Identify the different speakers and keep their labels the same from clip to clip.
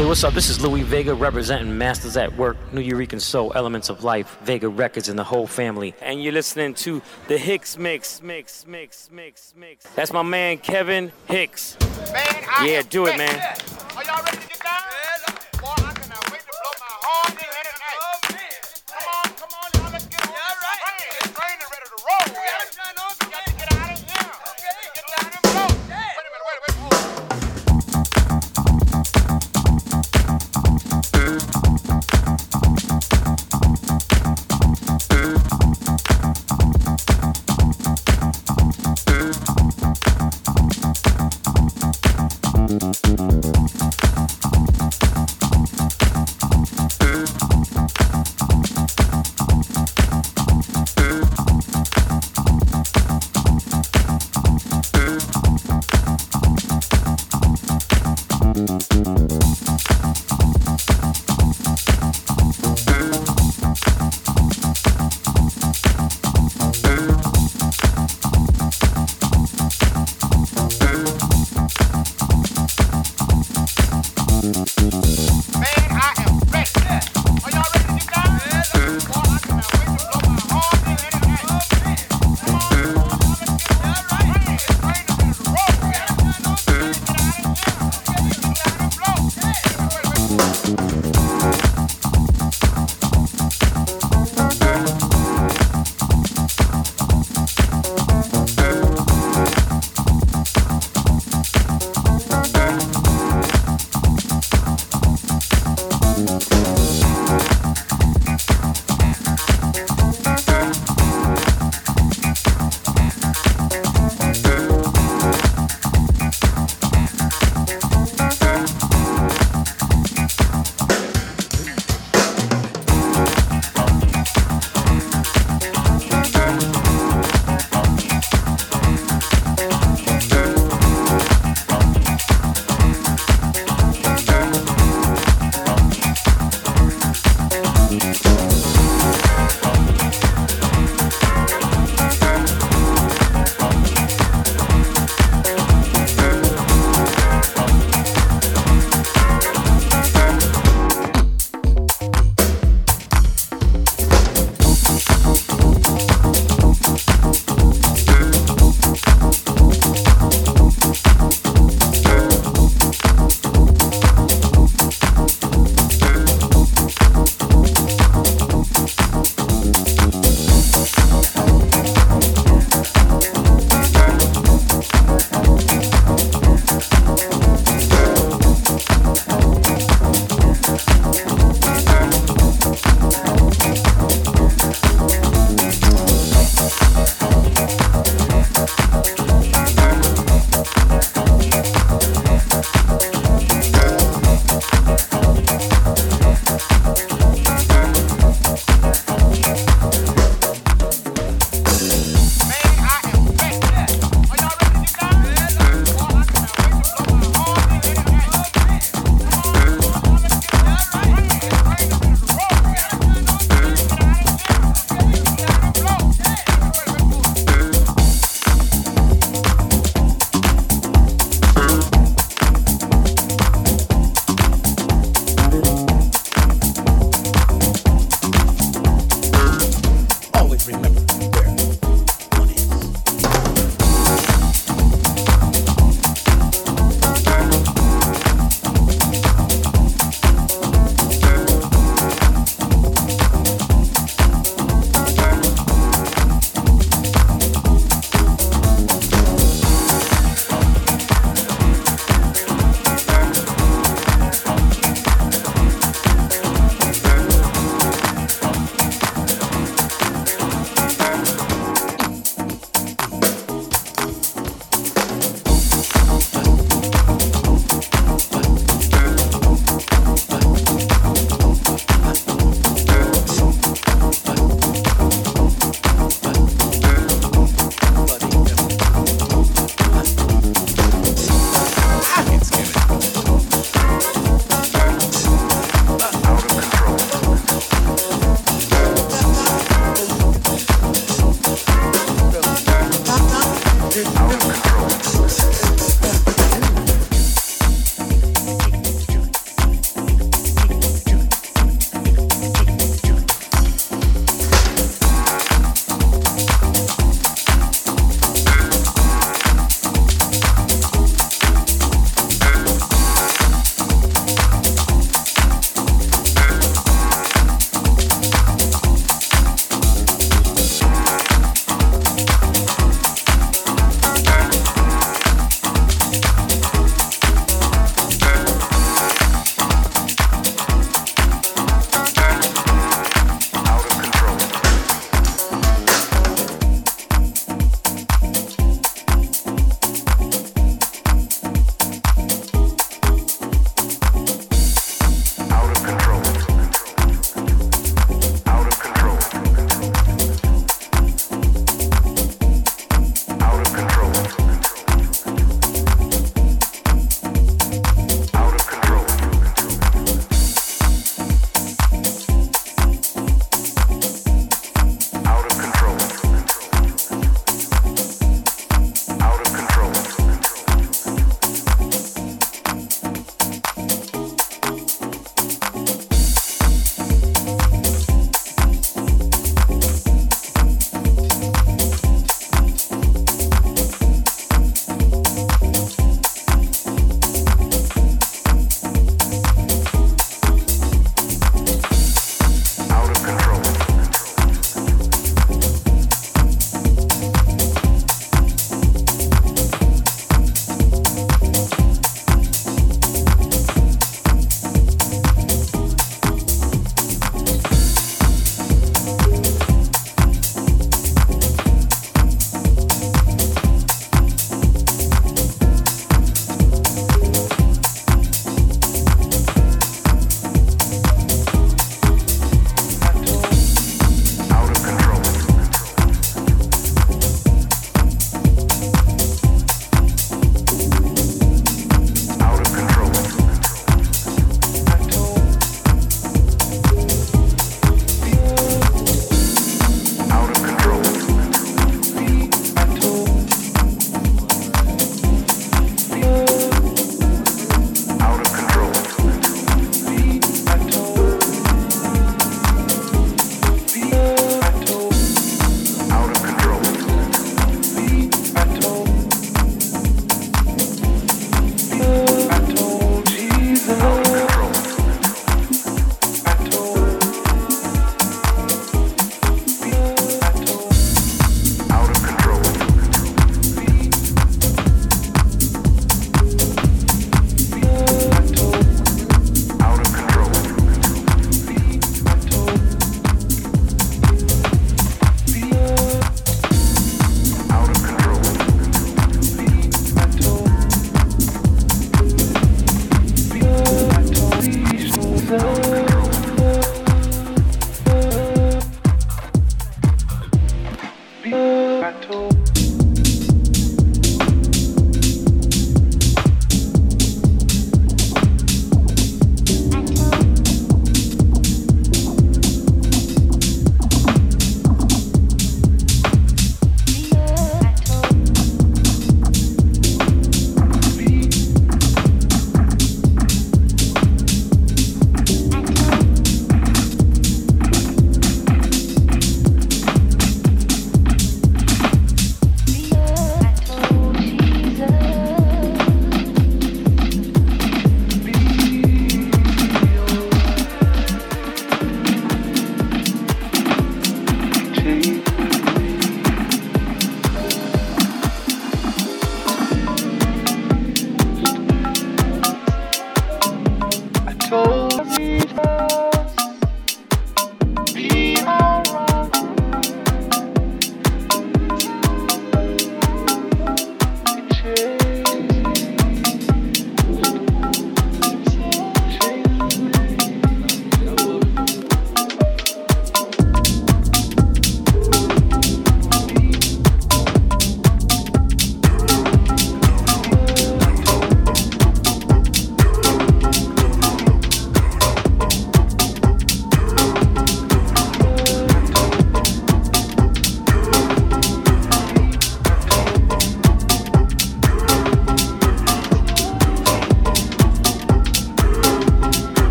Speaker 1: Hey, what's up? This is Louie Vega representing Masters at Work, Nuyorican Soul, Elements of Life, Vega Records, and the whole family. And you're listening to the HixMix, Mix, Mix, Mix, Mix. That's my man Kevin Hicks.
Speaker 2: Man,
Speaker 1: yeah, do it, man.
Speaker 2: Are y'all ready to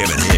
Speaker 1: Kevin.